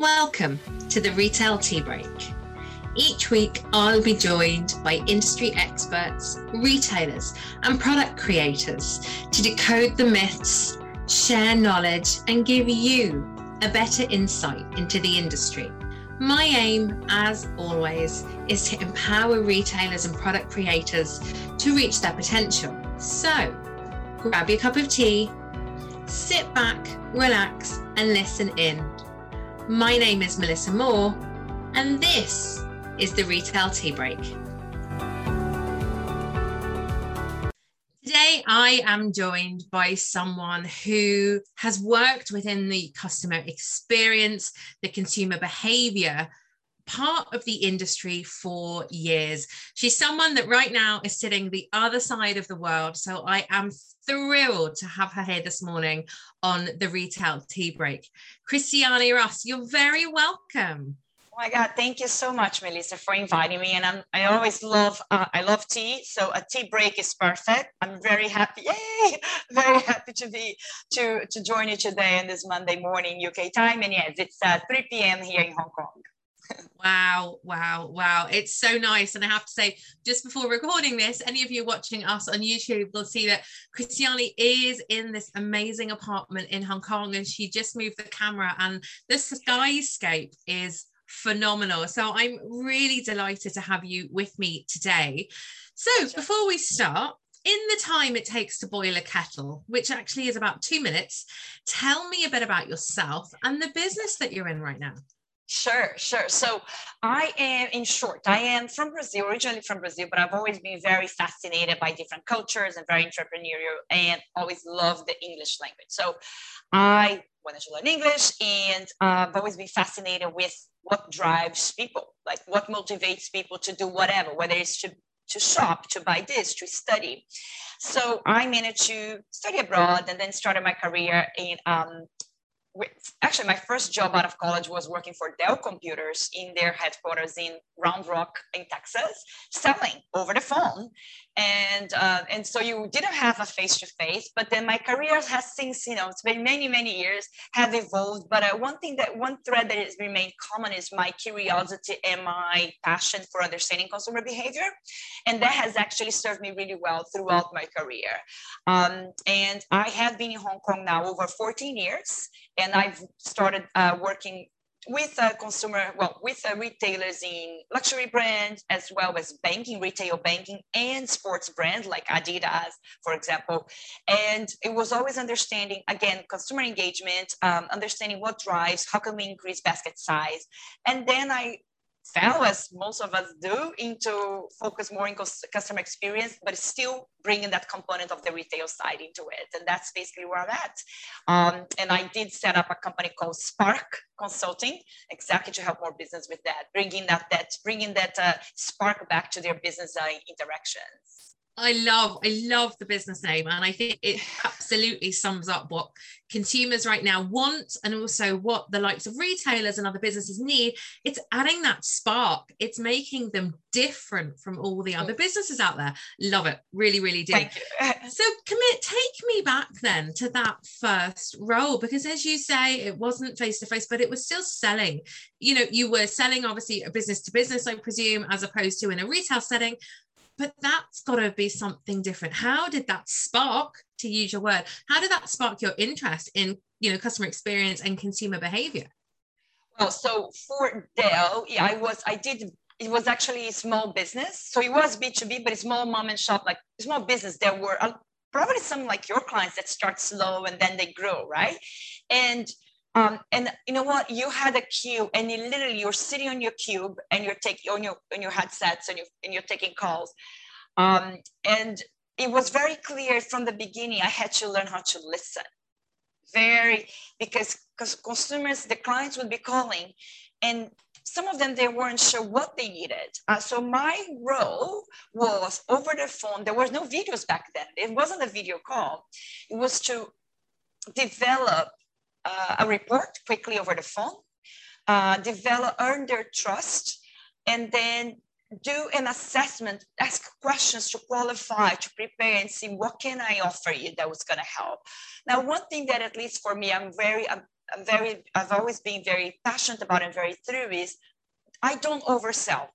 Welcome to the Retail Tea Break. Each week, I'll be joined by industry experts, retailers, and product creators to decode the myths, share knowledge, and give you a better insight into the industry. My aim, as always, is to empower retailers and product creators to reach their potential. So, grab your cup of tea, sit back, relax, and listen in. My name is Melissa Moore, and this is the Retail Tea Break. Today, I am joined by someone who has worked within the customer experience, the consumer behavior part of the industry for years. She's someone that right now is sitting the other side of the world. So I am thrilled to have her here this morning on the Retail Tea Break. Cristiane Ross, you're very welcome. Oh my God! Thank you so much, Melissa, for inviting me. And I'm, I always love uh, I love tea, so a tea break is perfect. I'm very happy. Yay! Very happy to be to to join you today on this Monday morning UK time. And yes, it's uh, 3 p.m. here in Hong Kong. Wow, wow, wow. It's so nice. And I have to say, just before recording this, any of you watching us on YouTube will see that Cristiane is in this amazing apartment in Hong Kong and she just moved the camera and the skyscape is phenomenal. So I'm really delighted to have you with me today. So before we start, in the time it takes to boil a kettle, which actually is about two minutes, tell me a bit about yourself and the business that you're in right now. Sure, sure. So I am, in short, I am from Brazil, originally from Brazil, but I've always been very fascinated by different cultures and very entrepreneurial and always loved the English language. So I wanted to learn English and uh, I've always been fascinated with what drives people, like what motivates people to do whatever, whether it's to to shop, to buy this, to study. So I managed to study abroad and then started my career in um, actually my first job out of college was working for Dell Computers in their headquarters in Round Rock in Texas, selling over the phone. And uh, and so you didn't have a face to face but then my career has since you know it's been many many years have evolved. But uh, one thing that one thread that has remained common is my curiosity and my passion for understanding consumer behavior. And that has actually served me really well throughout my career. Um, and i have been in hong kong now over 14 years and i've started uh, working with a consumer, well, with retailers in luxury brands as well as banking, retail banking, and sports brands like Adidas, for example. And it was always understanding, again, consumer engagement, um, understanding what drives, how can we increase basket size. And then I fell, as most of us do, into focus more in customer experience, but still bringing that component of the retail side into it. And that's basically where I'm at. Um, and I did set up a company called Sparc Consulting, exactly to help more business with that, bringing that, that bringing that uh, spark back to their business uh, interactions. I love, I love the business name, and I think it absolutely sums up what consumers right now want, and also what the likes of retailers and other businesses need. It's adding that spark. It's making them different from all the other businesses out there. Love it, really, really do. so, commit, take me back then to that first role, because as you say, it wasn't face to face, but it was still selling. You know, you were selling obviously a business to business, I presume, as opposed to in a retail setting but that's got to be something different. How did that spark to use your word how did that spark your interest in you know customer experience and consumer behavior? Well so for dell yeah i was i did it was actually a small business. So it was b2b but a small mom and shop like small business. There were uh, probably some like your clients that start slow and then they grow right? And um, and you know what? You had a cube, and you literally you're sitting on your cube, and you're taking on your on your headsets, and you and you're taking calls. Um, and it was very clear from the beginning. I had to learn how to listen, very because because consumers, the clients would be calling, and some of them they weren't sure what they needed. Uh, so my role was over the phone. There was no videos back then. It wasn't a video call. It was to develop uh, a report quickly over the phone, uh, develop, earn their trust, and then do an assessment, ask questions to qualify, to prepare and see what can I offer you that was going to help. Now, one thing that at least for me, I'm very, I'm, I'm very, I've always been very passionate about and very through is I don't oversell.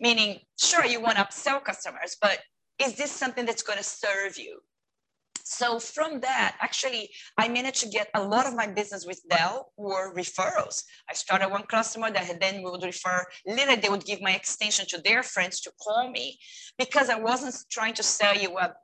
Meaning, sure, you want to upsell customers, but is this something that's going to serve you? So from that, actually, I managed to get a lot of my business with Dell were referrals. I started one customer that then would refer, literally they would give my extension to their friends to call me because I wasn't trying to sell you a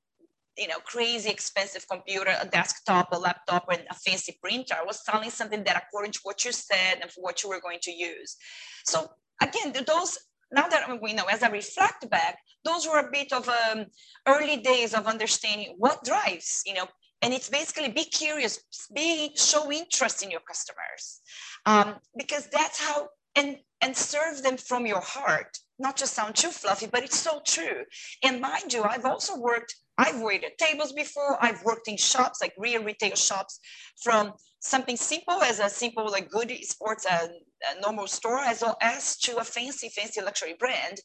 you know, crazy expensive computer, a desktop, a laptop, and a fancy printer. I was selling something that according to what you said and for what you were going to use. So again, those now that we know as I reflect back, those were a bit of um, early days of understanding what drives, you know, and it's basically be curious, be show interest in your customers, um, because that's how and and serve them from your heart. Not just sound too fluffy, but it's so true. And mind you, I've also worked. I've waited tables before. I've worked in shops like real retail shops, from something simple as a simple like good sports uh, a normal store as well as to a fancy, fancy luxury brand.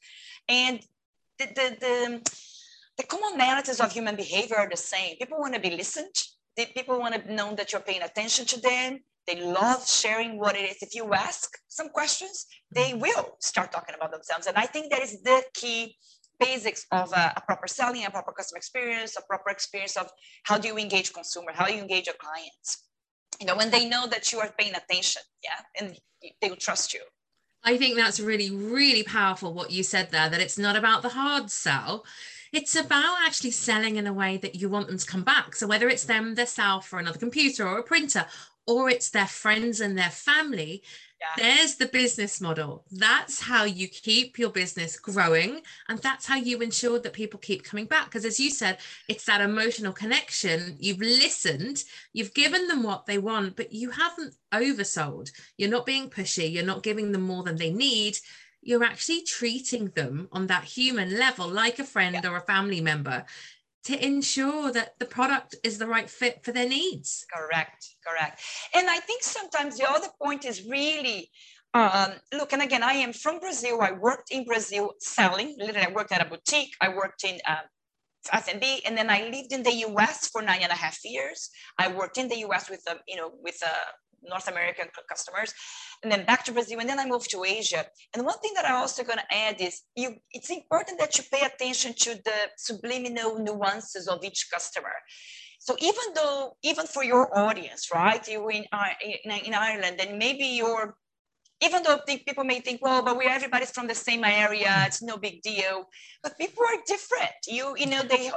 And the, the, the, the commonalities of human behavior are the same. People want to be listened. People want to know that you're paying attention to them. They love sharing what it is. If you ask some questions, they will start talking about themselves. And I think that is the key basics of a, a, proper selling, a proper customer experience, a proper experience of how do you engage consumer, how do you engage your clients. You know, when they know that you are paying attention, yeah, and they will trust you. I think that's really, really powerful what you said there that it's not about the hard sell. It's about actually selling in a way that you want them to come back. So whether it's them themselves for another computer or a printer, or it's their friends and their family, yeah. There's the business model. That's how you keep your business growing. And that's how you ensure that people keep coming back. Because as you said, it's that emotional connection. You've listened, you've given them what they want, but you haven't oversold. You're not being pushy, you're not giving them more than they need. You're actually treating them on that human level, like a friend yeah. or a family member to ensure that the product is the right fit for their needs. Correct, correct. And I think sometimes the other point is really um, look, and again, I am from Brazil. I worked in Brazil selling. Literally, I worked at a boutique. I worked in um, F&B, and then I lived in the U.S. for nine and a half years. I worked in the U.S. with a, you know, with a North American customers, and then back to Brazil, and then I moved to Asia. And one thing that I'm also going to add is you. It's important that you pay attention to the subliminal nuances of each customer. So even though, even for your audience, right, you in uh, in, in Ireland, and maybe your even though people may think, well, but we everybody's from the same area, it's no big deal. But people are different. You, you know, they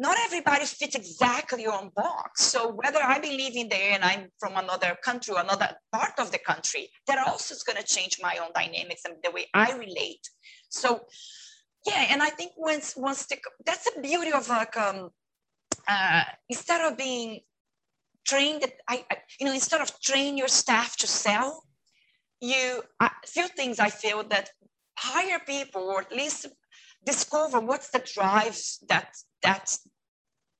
not everybody fits exactly on box. So whether I be living there and I'm from another country, or another part of the country, that also is going to change my own dynamics and the way I relate. So yeah, and I think once once the, that's the beauty of like um uh, instead of being trained, I, I you know instead of train your staff to sell, you a few things I feel that hire people or at least discover what's the drives that that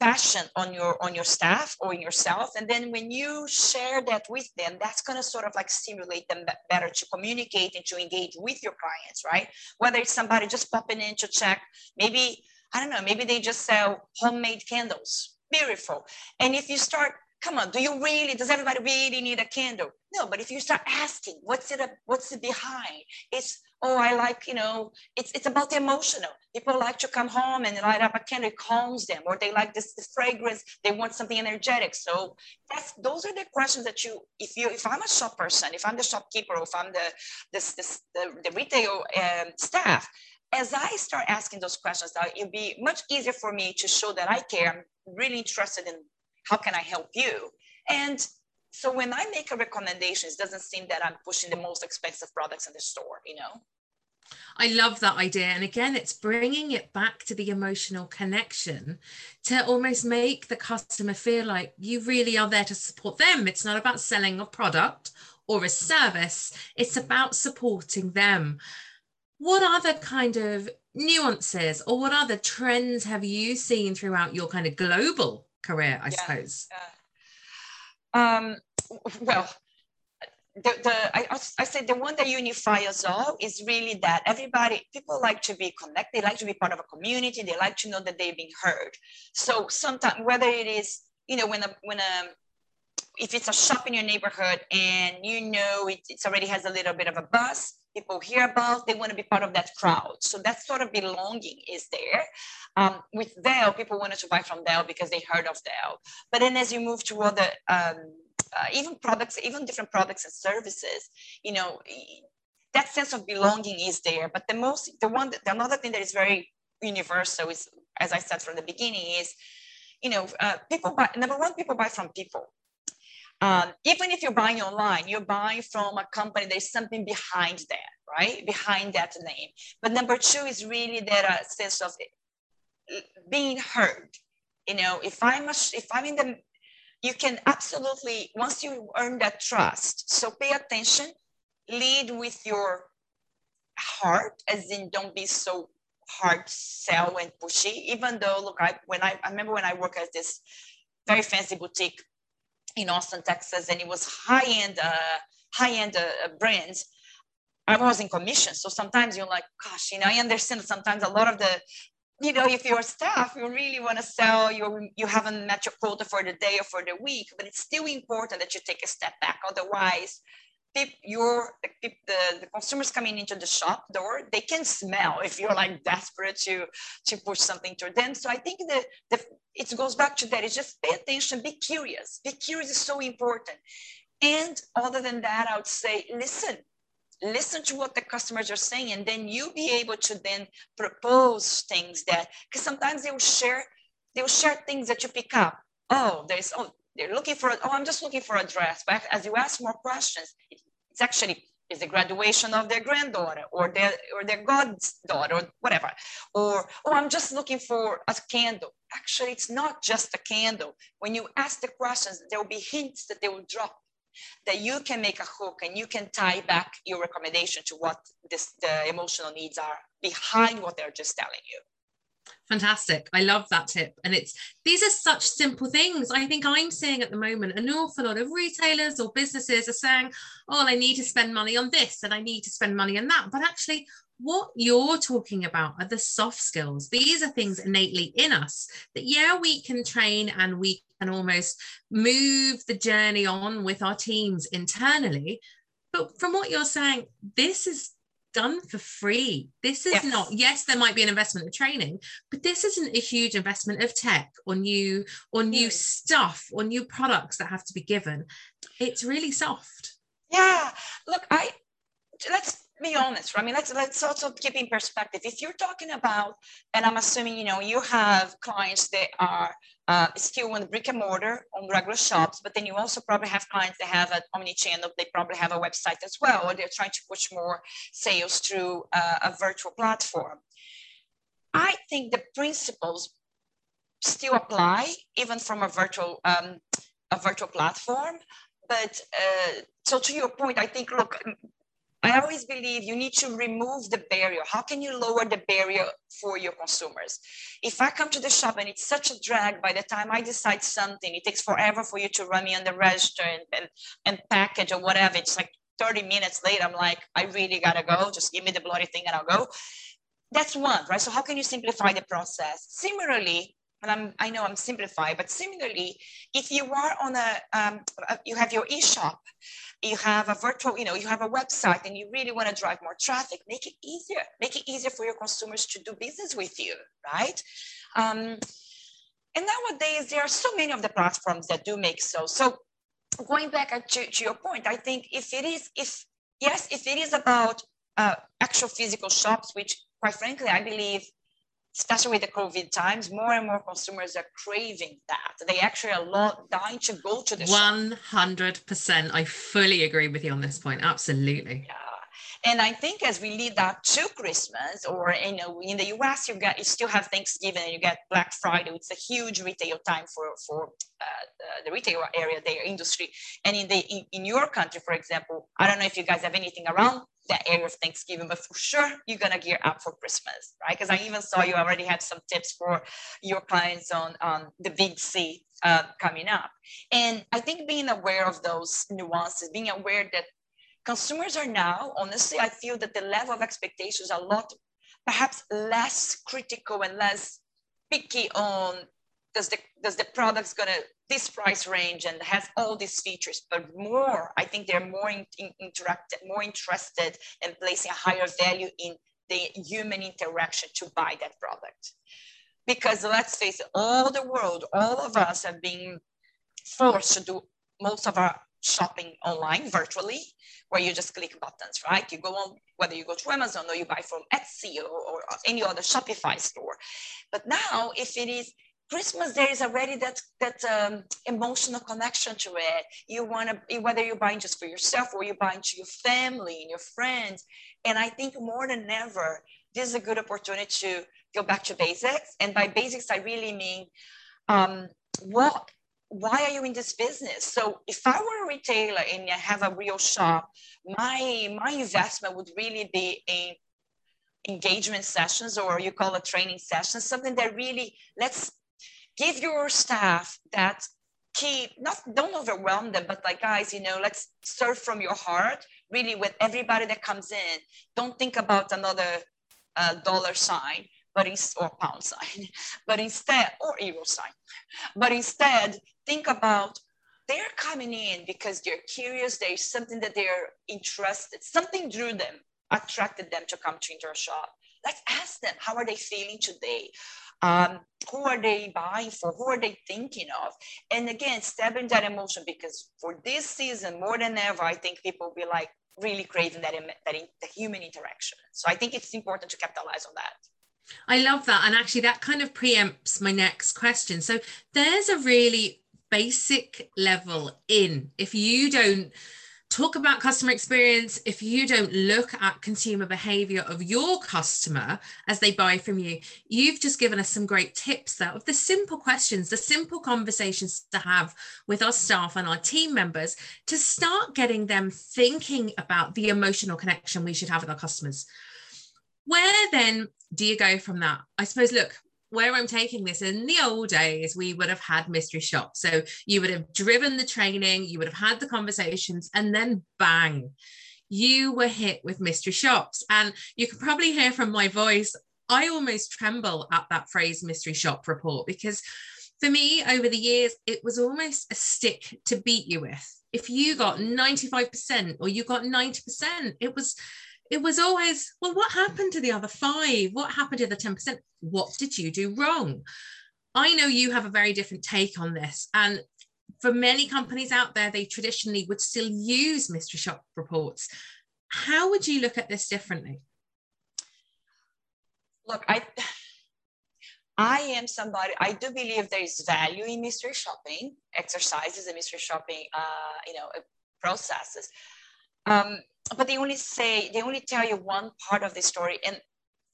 passion on your on your staff or in yourself. And then when you share that with them that's going to sort of like stimulate them better to communicate and to engage with your clients right? Whether it's somebody just popping in to check maybe i don't know maybe they just sell homemade candles. Beautiful. And if you start come on do you really does everybody really need a candle? No but if you start asking what's it what's it behind? It's oh i like you know it's it's about the emotional people like to come home and light up a candle calms them or they like this, this fragrance they want something energetic so that's those are the questions that you if you if i'm a shop person if i'm the shopkeeper or if i'm the this, this the, the retail um, staff as I start asking those questions, it'll be much easier for me to show that I care. I'm really interested in how can I help you? And so when I make a recommendation, it doesn't seem that I'm pushing the most expensive products in the store, you know? I love that idea. And again, it's bringing it back to the emotional connection to almost make the customer feel like you really are there to support them. It's not about selling a product or a service, it's about supporting them. What other kind of nuances or what other trends have you seen throughout your kind of global career, I yeah, suppose? Yeah. Um, well, the, the I, I said the one that unifies us all is really that everybody people like to be connected they like to be part of a community they like to know that they're being heard. So sometimes whether it is you know when a when a if it's a shop in your neighborhood and you know it it's already has a little bit of a buzz, people hear about, they want to be part of that crowd. So that sort of belonging is there. Um, with Dell, people wanted to buy from Dell because they heard of Dell. But then as you move to other, um, uh, even products, even different products and services, you know, that sense of belonging is there. But the most, the one, the another thing that is very universal is, as I said from the beginning, is, you know, uh, people buy, number one, people buy from people. Um, even if you're buying online, you're buying from a company, there's something behind that, right? Behind that name. But number two is really that uh, sense of being heard. You know, if I'm a, if I'm in the, you can absolutely once you earn that trust. So pay attention, lead with your heart, as in don't be so hard sell and pushy. Even though, look, I when I, I remember when I worked at this very fancy boutique in Austin, Texas, and it was high-end, uh, high-end uh, brands. I was in commission, so sometimes you're like, gosh, you know, I understand. Sometimes a lot of the, you know, if you're staff, you really want to sell, you you haven't met your quota for the day or for the week, but it's still important that you take a step back. Otherwise, your the, the consumers coming into the shop door they can smell if you're like desperate to to push something to them. So i think that the, it goes back to that. It's just pay attention be curious. Be curious is so important. And other than that i would say listen listen to what the customers are saying and then you'll be able to then propose things that because sometimes they will share they will share things that you pick up. Oh there's oh they're looking for, oh, I'm just looking for a dress. But as you ask more questions, it's actually is the graduation of their granddaughter or their or their goddaughter or whatever. Or, oh, I'm just looking for a candle. Actually, it's not just a candle. When you ask the questions, there will be hints that they will drop that you can make a hook and you can tie back your recommendation to what this, the emotional needs are behind what they're just telling you. Fantastic. I love that tip. And it's these are such simple things. I think I'm seeing at the moment an awful lot of retailers or businesses are saying, oh, I need to spend money on this and I need to spend money on that. But actually, what you're talking about are the soft skills. These are things innately in us that, yeah, we can train and we can almost move the journey on with our teams internally. But from what you're saying, this is done for free. This is yes. not, yes, there might be an investment of training, but this isn't a huge investment of tech or new or new mm. stuff or new products that have to be given. It's really soft. Yeah. Look, I let's be honest. I mean, let's let's also keep in perspective. If you're talking about, and I'm assuming you know you have clients that are uh, still on brick and mortar on regular shops, but then you also probably have clients that have an omni-channel. They probably have a website as well, or they're trying to push more sales through uh, a virtual platform. I think the principles still apply even from a virtual um, a virtual platform. But uh, so to your point, I think look, I always believe you need to remove the barrier. How can you lower the barrier for your consumers? If I come to the shop and it's such a drag, by the time I decide something, it takes forever for you to run me on the register and, and, and package or whatever. It's like 30 minutes later, I'm like, I really gotta go. Just give me the bloody thing and I'll go. That's one, right? So how can you simplify the process? Similarly, and I'm, I know I'm simplifying, but similarly, if you are on a, um, you have your e-shop, you have a virtual, you know, you have a website and you really want to drive more traffic, make it easier. Make it easier for your consumers to do business with you, right? Um, and nowadays, there are so many of the platforms that do make so. So going back to, to your point, I think if it is, if yes, if it is about uh, actual physical shops, which quite frankly, I believe especially with the COVID times, more and more consumers are craving that. They actually are lot dying to go to the 100%. Shop. I fully agree with you on this point. Absolutely. Yeah. And I think as we lead up to Christmas, or you know, in the US, you get you still have Thanksgiving and you get Black Friday. It's a huge retail time for for uh, the, the retail area, their industry. And in the in, in your country, for example, I don't know if you guys have anything around that area of Thanksgiving, but for sure you're gonna gear up for Christmas, right? Because I even saw you already had some tips for your clients on on the big C uh, coming up. And I think being aware of those nuances, being aware that consumers are now, honestly, I feel that the level of expectations are a lot, perhaps less critical and less picky on does the does the product's gonna this price range and has all these features, but more, I think they're more in, in, interacted, more interested in placing a higher value in the human interaction to buy that product. Because let's face it, all the world, all of us have been forced to do most of our shopping online virtually where you just click buttons right you go on whether you go to amazon or you buy from etsy or, or any other shopify store but now if it is Christmas, there is already that that um, emotional connection to it. You want to, whether you're buying just for yourself or you're buying to your family and your friends. And I think more than ever, this is a good opportunity to go back to basics. And by basics, I really mean um, what why are you in this business? So if I were a retailer and I have a real shop, my my investment would really be in engagement sessions or you call it training sessions, something that really let's give your staff that keep not don't overwhelm them, but like guys, you know, let's serve from your heart, really with everybody that comes in. Don't think about another uh, dollar sign but in, or pound sign, but instead, or euro sign, but instead think about they're coming in because they're curious, there's something that they're interested, something drew them, attracted them to come to your shop. Let's ask them, how are they feeling today? Um, who are they buying for? Who are they thinking of? And again, stepping that emotion because for this season, more than ever, I think people will be like really craving that, that in, the human interaction. So I think it's important to capitalize on that. I love that. And actually, that kind of preempts my next question. So, there's a really basic level in. If you don't talk about customer experience, if you don't look at consumer behavior of your customer as they buy from you, you've just given us some great tips there of the simple questions, the simple conversations to have with our staff and our team members to start getting them thinking about the emotional connection we should have with our customers. Where then do you go from that? I suppose, look, where I'm taking this in the old days, we would have had mystery shops. So you would have driven the training, you would have had the conversations, and then bang, you were hit with mystery shops. And you can probably hear from my voice, I almost tremble at that phrase mystery shop report because for me, over the years, it was almost a stick to beat you with. If you got 95% or you got 90%, it was it was always, well, what happened to the other five? What happened to the 10%? What did you do wrong? I know you have a very different take on this. And for many companies out there, they traditionally would still use mystery shop reports. How would you look at this differently? Look, I I am somebody, I do believe there is value in mystery shopping, exercises and mystery shopping, uh, you know, processes. Um, but they only say they only tell you one part of the story. And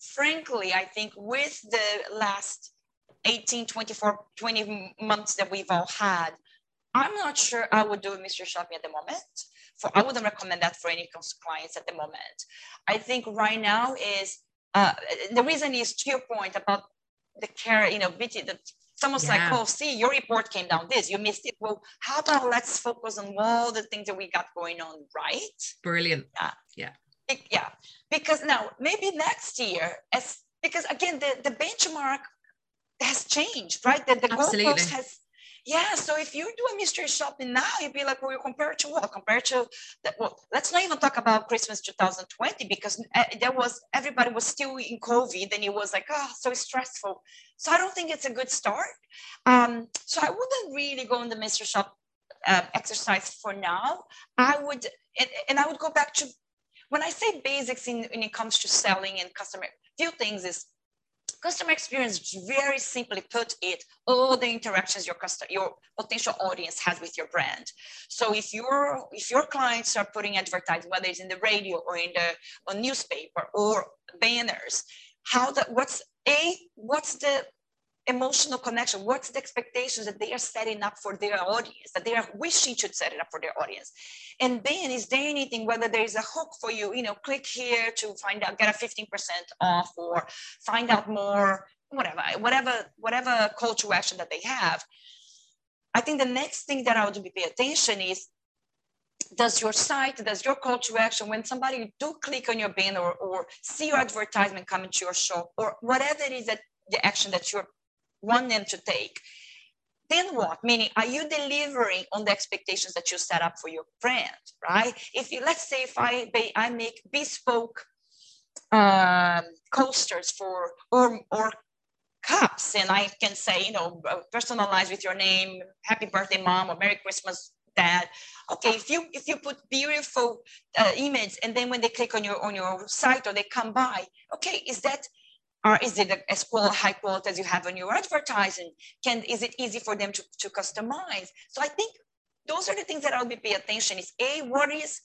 frankly i think with the last 18 24 20 months that we've all had i'm not sure i would do mystery shopping at the moment. For i wouldn't recommend that for any clients at the moment. I think right now is uh, the reason is to your point about the care you know the Someone's yeah. like, oh, see, your report came down this, you missed it. Well, how about let's focus on all the things that we got going on, right? Brilliant. Yeah. Yeah. It, yeah. Because now maybe next year, as because again, the, the benchmark has changed, right? The, the goalpost has yeah, so if you do a mystery shopping now, you'd be like, well, compare to what? Compared to that? Well, let's not even talk about Christmas 2020 because uh, there was everybody was still in COVID, and it was like, oh, so stressful. So I don't think it's a good start. Um, so I wouldn't really go on the mystery shop uh, exercise for now. I would, and, and I would go back to when I say basics in when it comes to selling and customer. Few things is customer experience very simply put it all the interactions your customer your potential audience has with your brand. So if your if your clients are putting advertising whether it's in the radio or in the on newspaper or banners how that what's a what's the emotional connection? What's the expectations that they are setting up for their audience that they are wishing to set it up for their audience? And then is there anything whether there is a hook for you you know click here to find out get a 15% off or find out more whatever whatever whatever call to action that they have? I think the next thing that i would be pay attention is does your site, does your call to action, when somebody do click on your banner or, or see your advertisement coming to your shop or whatever it is that the action that you're want them to take then what? Meaning, are you delivering on the expectations that you set up for your brand, right? If you, let's say, if I I make bespoke um, coasters for or or cups, and I can say, you know, uh, personalize with your name, Happy Birthday, Mom, or Merry Christmas, Dad. Okay, if you if you put beautiful uh, image, and then when they click on your on your site or they come by, okay, is that or is it as high quality as you have on your advertising? Can is it easy for them to, to customize? So I think those are the things that I'll be pay attention. Is a what is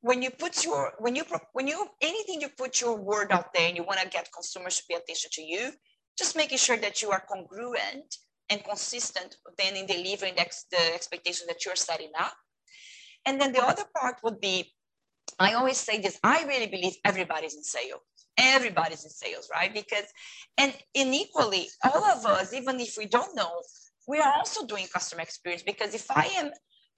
when you put your when you when you anything you put your word out there and you want to get consumers to pay attention to you, just making sure that you are congruent and consistent then in delivering the, the expectations that you're setting up. And then the other part would be, I always say this, I really believe everybody's in sales everybody's in sales, right? Because, and inequally, all of us, even if we don't know, we are also doing customer experience because if I am,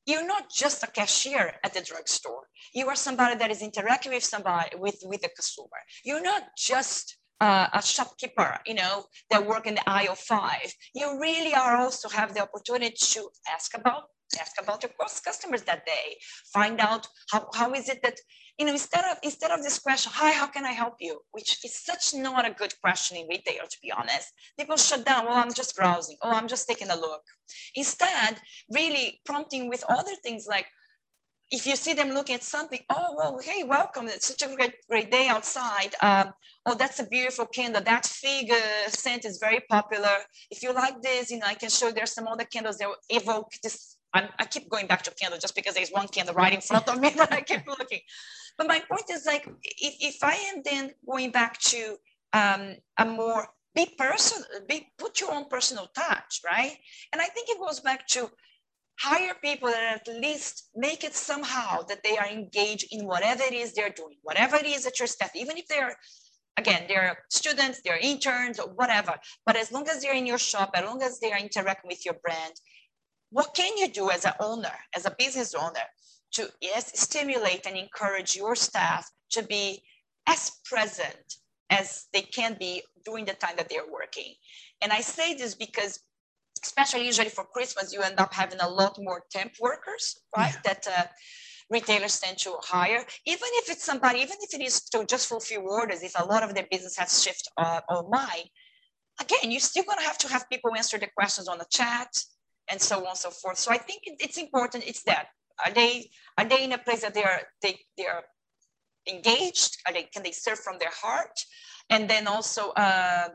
you're not just a cashier at the drugstore. You are somebody that is interacting with somebody, with, with the consumer. You're not just uh, a shopkeeper, you know, that work in the aisle five. You really are also have the opportunity to ask about ask about your customers that day find out how, how is it that you know, instead of instead of this question, hi, how can I help you? Which is such not a good question in retail, to be honest. People shut down. Well, I'm just browsing. Oh, I'm just taking a look. Instead, really prompting with other things like, if you see them looking at something, oh, well, hey, welcome. It's such a great, great day outside. Um, oh, that's a beautiful candle. That fig scent is very popular. If you like this, you know, I can show there's some other candles that evoke this. I'm, i keep going back to candle just because there's one candle right in front of me that I keep looking. But my point is like, if, if I am then going back to um, a more be personal, be put your own personal touch, right? And I think it goes back to hire people that at least make it somehow that they are engaged in whatever it is they're doing, whatever it is that your staff, even if they're again, they're students, they're interns, or whatever. But as long as they're in your shop, as long as they are interacting with your brand, what can you do as an owner, as a business owner, to yes, stimulate and encourage your staff to be as present as they can be during the time that they're working. And I say this because especially usually for Christmas, you end up having a lot more temp workers, right? Yeah. That uh, retailers tend to hire, even if it's somebody, even if it is to just fulfill orders, if a lot of their business has shifted uh, online, again, you're still gonna have to have people answer the questions on the chat and so on and so forth. So I think it's important, it's that are they are they in a place that they are they they are engaged? Are they can they serve from their heart? And then also uh,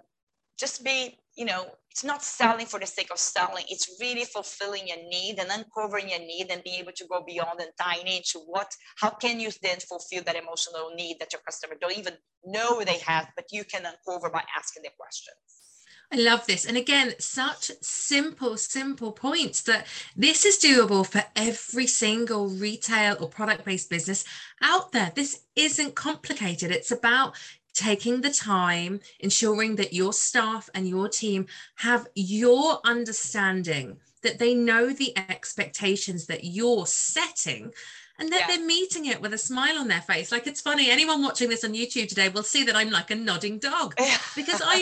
just be you know it's not selling for the sake of selling. It's really fulfilling a need and uncovering a need and being able to go beyond and tying into what how can you then fulfill that emotional need that your customer don't even know they have, but you can uncover by asking the questions. I love this. And again, such simple, simple points that this is doable for every single retail or product based business out there. This isn't complicated. It's about taking the time, ensuring that your staff and your team have your understanding, that they know the expectations that you're setting and that yeah. they're meeting it with a smile on their face. Like it's funny, anyone watching this on YouTube today will see that I'm like a nodding dog because I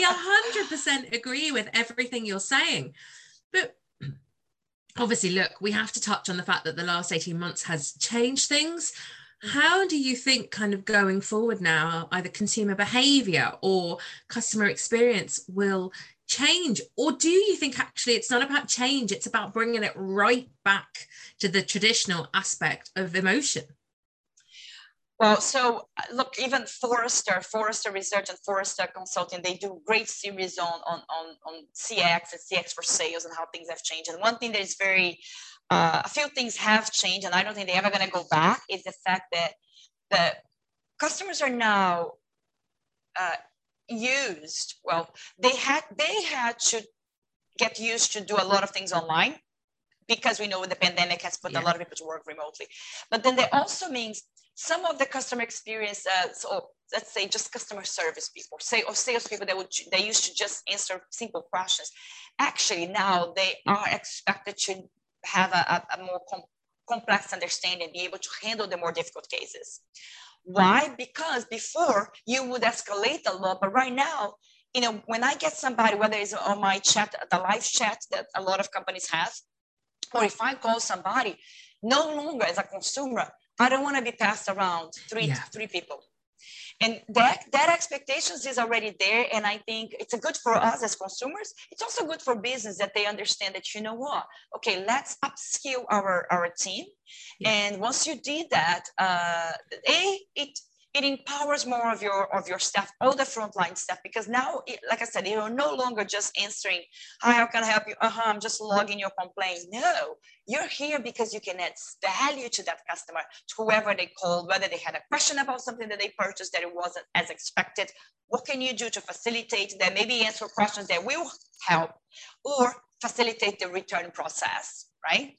100% agree with everything you're saying. But obviously, look, we have to touch on the fact that the last 18 months has changed things. How do you think, kind of going forward now, either consumer behavior or customer experience will change? Or do you think actually it's not about change it's about bringing it right back to the traditional aspect of emotion? Well so uh, look even forrester forrester research and forrester consulting they do great series on on on, on cx and cx for sales and how things have changed. And one thing that is very uh, a few things have changed and i don't think they're ever going to go back is the fact that the customers are now uh, used well they had they had to get used to do a lot of things online because we know the pandemic has put yeah. a lot of people to work remotely. But then that also means some of the customer experience uh, so let's say just customer service people say or sales people that would they used to just answer simple questions. Actually now they are expected to have a, a, more com- complex understanding be able to handle the more difficult cases why? Because before you would escalate a lot, but right now you know, when I get somebody, whether it's on my chat, the live chat that a lot of companies have, or if I call somebody, no longer as a consumer, I don't want to be passed around three yeah. three people and that that expectations is already there and i think it's a good for us as consumers. It's also good for business that they understand that you know what? Okay let's upskill our our team. Yeah. and once you did that uh, a it it empowers more of your of your staff all the frontline staff because now it, like i said you're no longer just answering hi how can i help you? Uh-huh i'm just logging your complaint. No you're here because you can add value to that customer to whoever they called whether they had a question about something that they purchased that it wasn't as expected. What can you do to facilitate that? Maybe answer questions that will help or facilitate the return process right?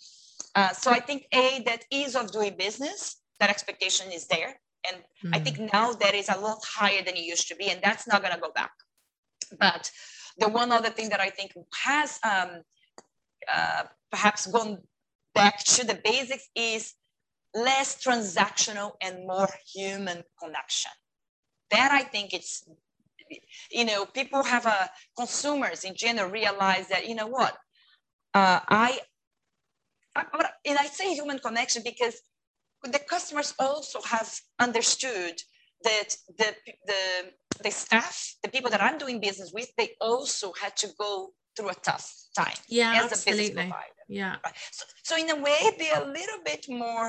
Uh, so i think a that ease of doing business that expectation is there and mm. I think hmm. now that is a lot higher than it used to be, and that's not going to go back. But the one other thing that I think has um, uh, perhaps gone back to the basics is less transactional and more human connection. That I think it's, you know, people have a uh, consumers in general realize that you know what, uh, I, I, and I say human connection because the customers also have understood that the, the, the staff, the people that I'm doing business with, they also had to go through a tough time. Yeah, as absolutely. Yeah. Right? So, so in a way, they're a little bit more,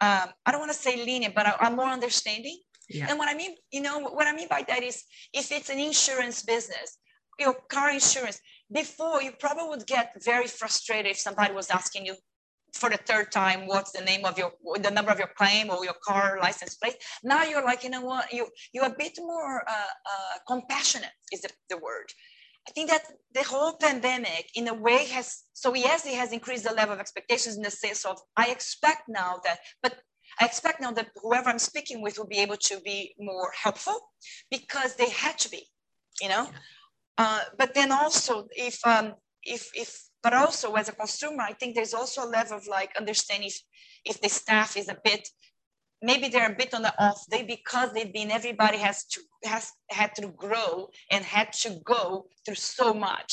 um, I don't want to say lenient, but I'm more understanding. Yeah. And what I mean, you know, what I mean by that is if it's an insurance business, your car insurance, before you probably would get very frustrated if somebody was asking you for the third time what's the name of your the number of your claim or your car license plate? Now you're like you know what? You you're a bit more uh, uh, compassionate is the, the word. I think that the whole pandemic in a way has so yes it has increased the level of expectations in the sense of i expect now that but I expect now that whoever I'm speaking with will be able to be more helpful because they had to be, you know. Uh, but then also, if um, if if but also as a consumer i think there's also a level of like understanding if, if the staff is a bit maybe they're a bit on the off day because they've been everybody has to has had to grow and had to go through so much.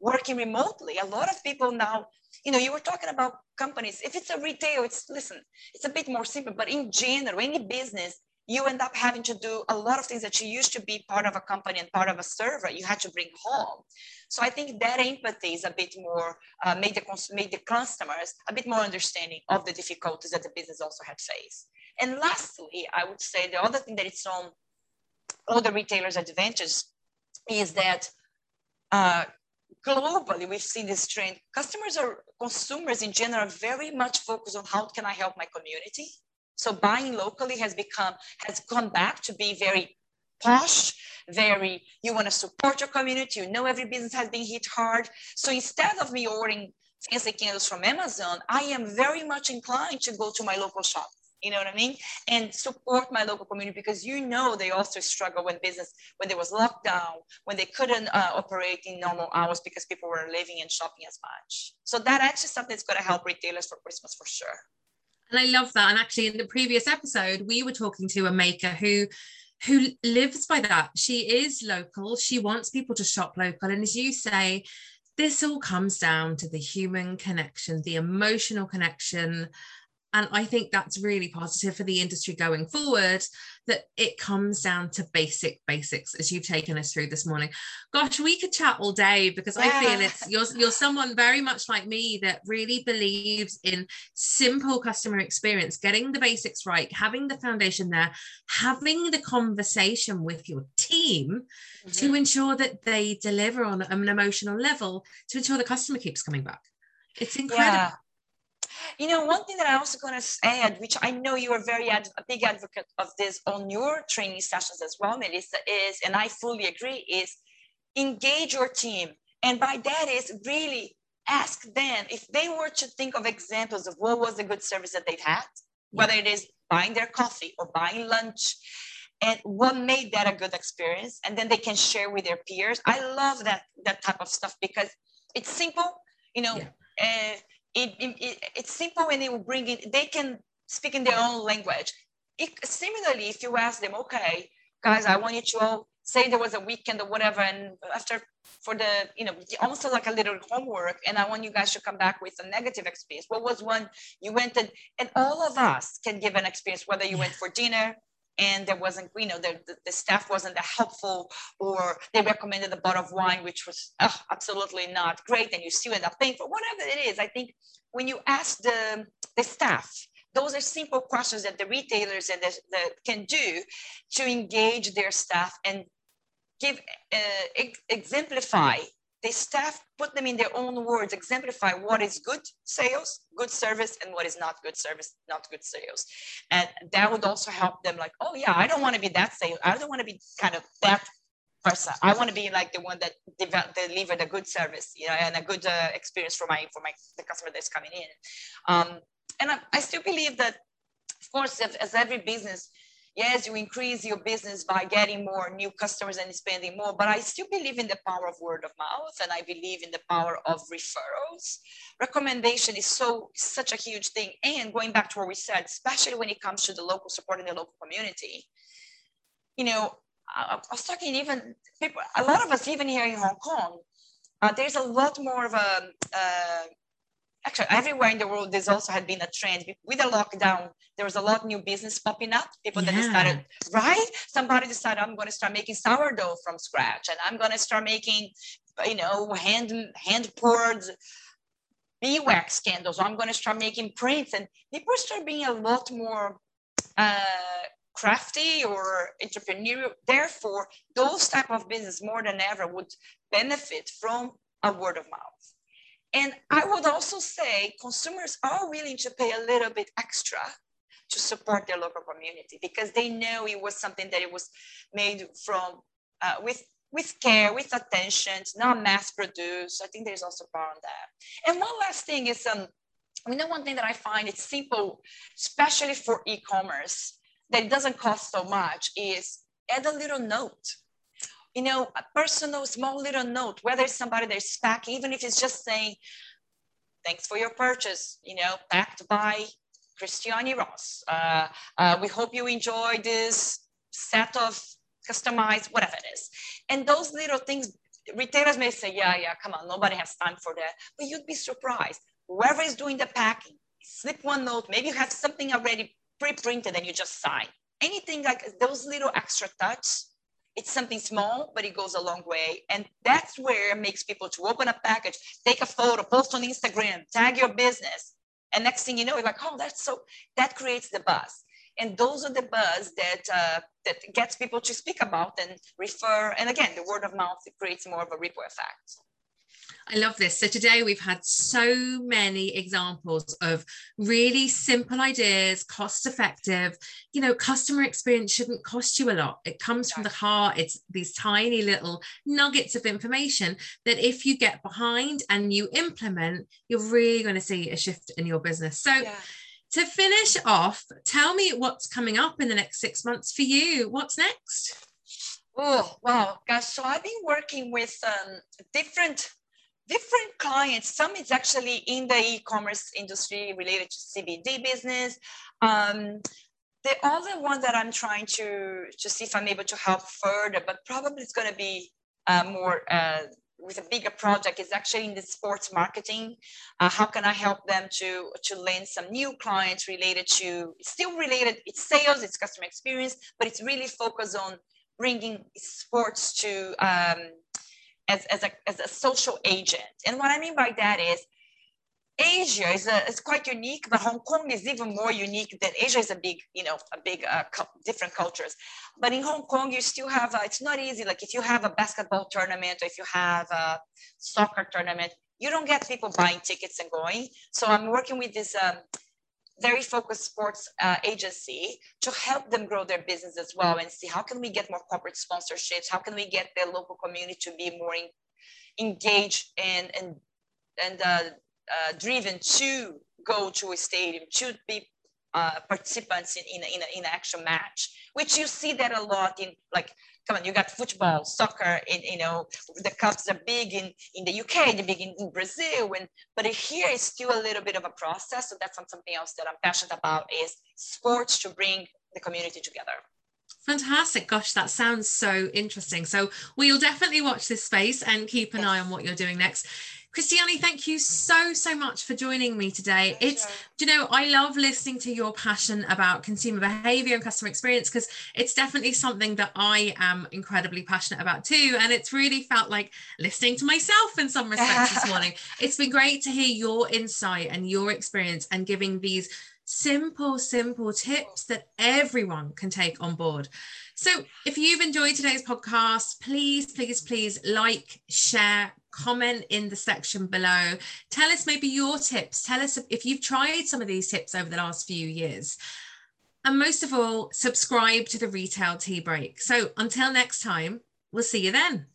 Working remotely a lot of people now you know you were talking about companies. If it's a retail it's listen it's a bit more simple but in general any business you end up having to do a lot of things that you used to be part of a company and part of a server. You had to bring home. So i think that empathy is a bit more uh, made, the, made the customers a bit more understanding of the difficulties that the business also had faced. And lastly i would say the other thing that it's on all the retailers advantages is that uh, globally we've seen this trend. Customers or consumers in general very much focused on how can i help my community so buying locally has become, has gone back to be very posh, very, you want to support your community, you know every business has been hit hard. So instead of me ordering fancy candles from Amazon, I am very much inclined to go to my local shop. You know what I mean? And support my local community because you know they also struggle when business, when there was lockdown, when they couldn't uh, operate in normal hours because people were living and shopping as much. So that actually something that's going to help retailers for Christmas for sure. And I love that. And actually, in the previous episode, we were talking to a maker who who lives by that. She is local. She wants people to shop local. And as you say, this all comes down to the human connection, the emotional connection, and I think that's really positive for the industry going forward that it comes down to basic basics as you've taken us through this morning. Gosh, we could chat all day because yeah. I feel it's you're you're someone very much like me that really believes in simple customer experience, getting the basics right, having the foundation there, having the conversation with your team mm-hmm. to ensure that they deliver on an emotional level to ensure the customer keeps coming back. It's incredible. Yeah you know, one thing that I also going to add, which I know you are very ad- a big advocate of this on your training sessions as well, Melissa, is, and I fully agree, is engage your team. And by that is really ask them if they were to think of examples of what was a good service that they've had, whether it is buying their coffee or buying lunch, and what made that a good experience and then they can share with their peers i love that that type of stuff because it's simple you know yeah. uh, it, it, it's simple when will bring it, they can speak in their own language. It, similarly, if you ask them, okay, guys, I want you to all say there was a weekend or whatever, and after for the, you know, almost like a little homework, and I want you guys to come back with a negative experience. What was one you went and, and all of us can give an experience, whether you went for dinner, and there wasn't, you know, the, the, the, staff wasn't helpful, or they recommended a bottle of wine, which was absolutely not great, and you still end up paying for whatever it is. I think when you ask the, the staff, those are simple questions that the retailers and the, the can do to engage their staff and give uh, ex- exemplify the staff put them in their own words exemplify what is good sales good service and what is not good service not good sales. And that would also help them like oh yeah i don't want to be that sales i don't want to be kind of that person. I want to be like the one that delivered a good service you know and a good uh, experience for my for my the customer that's coming in. Um, and I, I still believe that of course as every business yes, you increase your business by getting more new customers and spending more, but I still believe in the power of word of mouth and I believe in the power of referrals. Recommendation is so such a huge thing. And going back to what we said, especially when it comes to the local support in the local community, you know, I, was talking even people, a lot of us, even here in Hong Kong, uh, there's a lot more of a uh, actually everywhere in the world there's also had been a trend. With the lockdown there was a lot of new business popping up. People yeah. that decided right? Somebody decided i'm going to start making sourdough from scratch and i'm going to start making you know hand hand poured beeswax candles i'm going to start making prints and people start being a lot more uh, crafty or entrepreneurial. Therefore those type of business more than ever would benefit from a word of mouth and I would also say consumers are willing to pay a little bit extra to support their local community because they know it was something that it was made from uh, with with care, with attention, not mass produced. I think there's also power on that. And one last thing is um, you know one thing that I find it's simple, especially for e-commerce, that doesn't cost so much is add a little note you know, a personal, small little note, whether it's somebody that's back, even if it's just saying, thanks for your purchase, you know, backed by Cristiane Ross. Uh, uh, we hope you enjoy this set of customized, whatever it is. And those little things, retailers may say, yeah, yeah, come on, nobody has time for that. But you'd be surprised. Whoever is doing the packing, slip one note, maybe you have something already pre-printed and you just sign. Anything like those little extra touch it's something small, but it goes a long way. And that's where it makes people to open a package, take a photo, post on Instagram, tag your business. And next thing you know, you're like, oh, that's so, that creates the buzz. And those are the buzz that, uh, that gets people to speak about and refer. And again, the word of mouth, creates more of a ripple effect. I love this. So today we've had so many examples of really simple ideas, cost effective. You know, customer experience shouldn't cost you a lot. It comes from the heart. It's these tiny little nuggets of information that if you get behind and you implement, you're really going to see a shift in your business. So yeah. to finish off, tell me what's coming up in the next six months for you. What's next? Oh, wow, gosh. So I've been working with um, different different clients. Some is actually in the e-commerce industry related to CBD business. Um, the other one that I'm trying to, to see if I'm able to help further, but probably it's going to be uh, more uh, with a bigger project is actually in the sports marketing. Uh, how can I help them to, to land some new clients related to, still related, it's sales, it's customer experience, but it's really focused on bringing sports to um, as, as, a, as a social agent. And what I mean by that is Asia is, a, is quite unique, but Hong Kong is even more unique than Asia is a big, you know, a big uh, different cultures. But in Hong Kong, you still have, it's not easy. Like if you have a basketball tournament or if you have a soccer tournament, you don't get people buying tickets and going. So I'm working with this um, very focused sports uh, agency to help them grow their business as well and see how can we get more corporate sponsorships? How can we get the local community to be more in, engaged and and and uh, uh, driven to go to a stadium to be uh, participants in, in, in, in an actual match which you see that a lot in like come on, you got football, soccer, and you know, the cups are big in, in the UK, they're big in, in Brazil, and but here is still a little bit of a process. So that's something else that I'm passionate about is sports to bring the community together. Fantastic. Gosh, that sounds so interesting. So we'll definitely watch this space and keep an eye on what you're doing next. Cristiane, thank you so, so much for joining me today. It's, you know, I love listening to your passion about consumer behavior and customer experience because it's definitely something that I am incredibly passionate about too. And it's really felt like listening to myself in some respects this morning. It's been great to hear your insight and your experience and giving these simple, simple tips that everyone can take on board. So if you've enjoyed today's podcast, please, please, please like, share, comment in the section below. Tell us maybe your tips. Tell us if you've tried some of these tips over the last few years. And most of all, subscribe to the Retail Tea Break. So until next time, we'll see you then.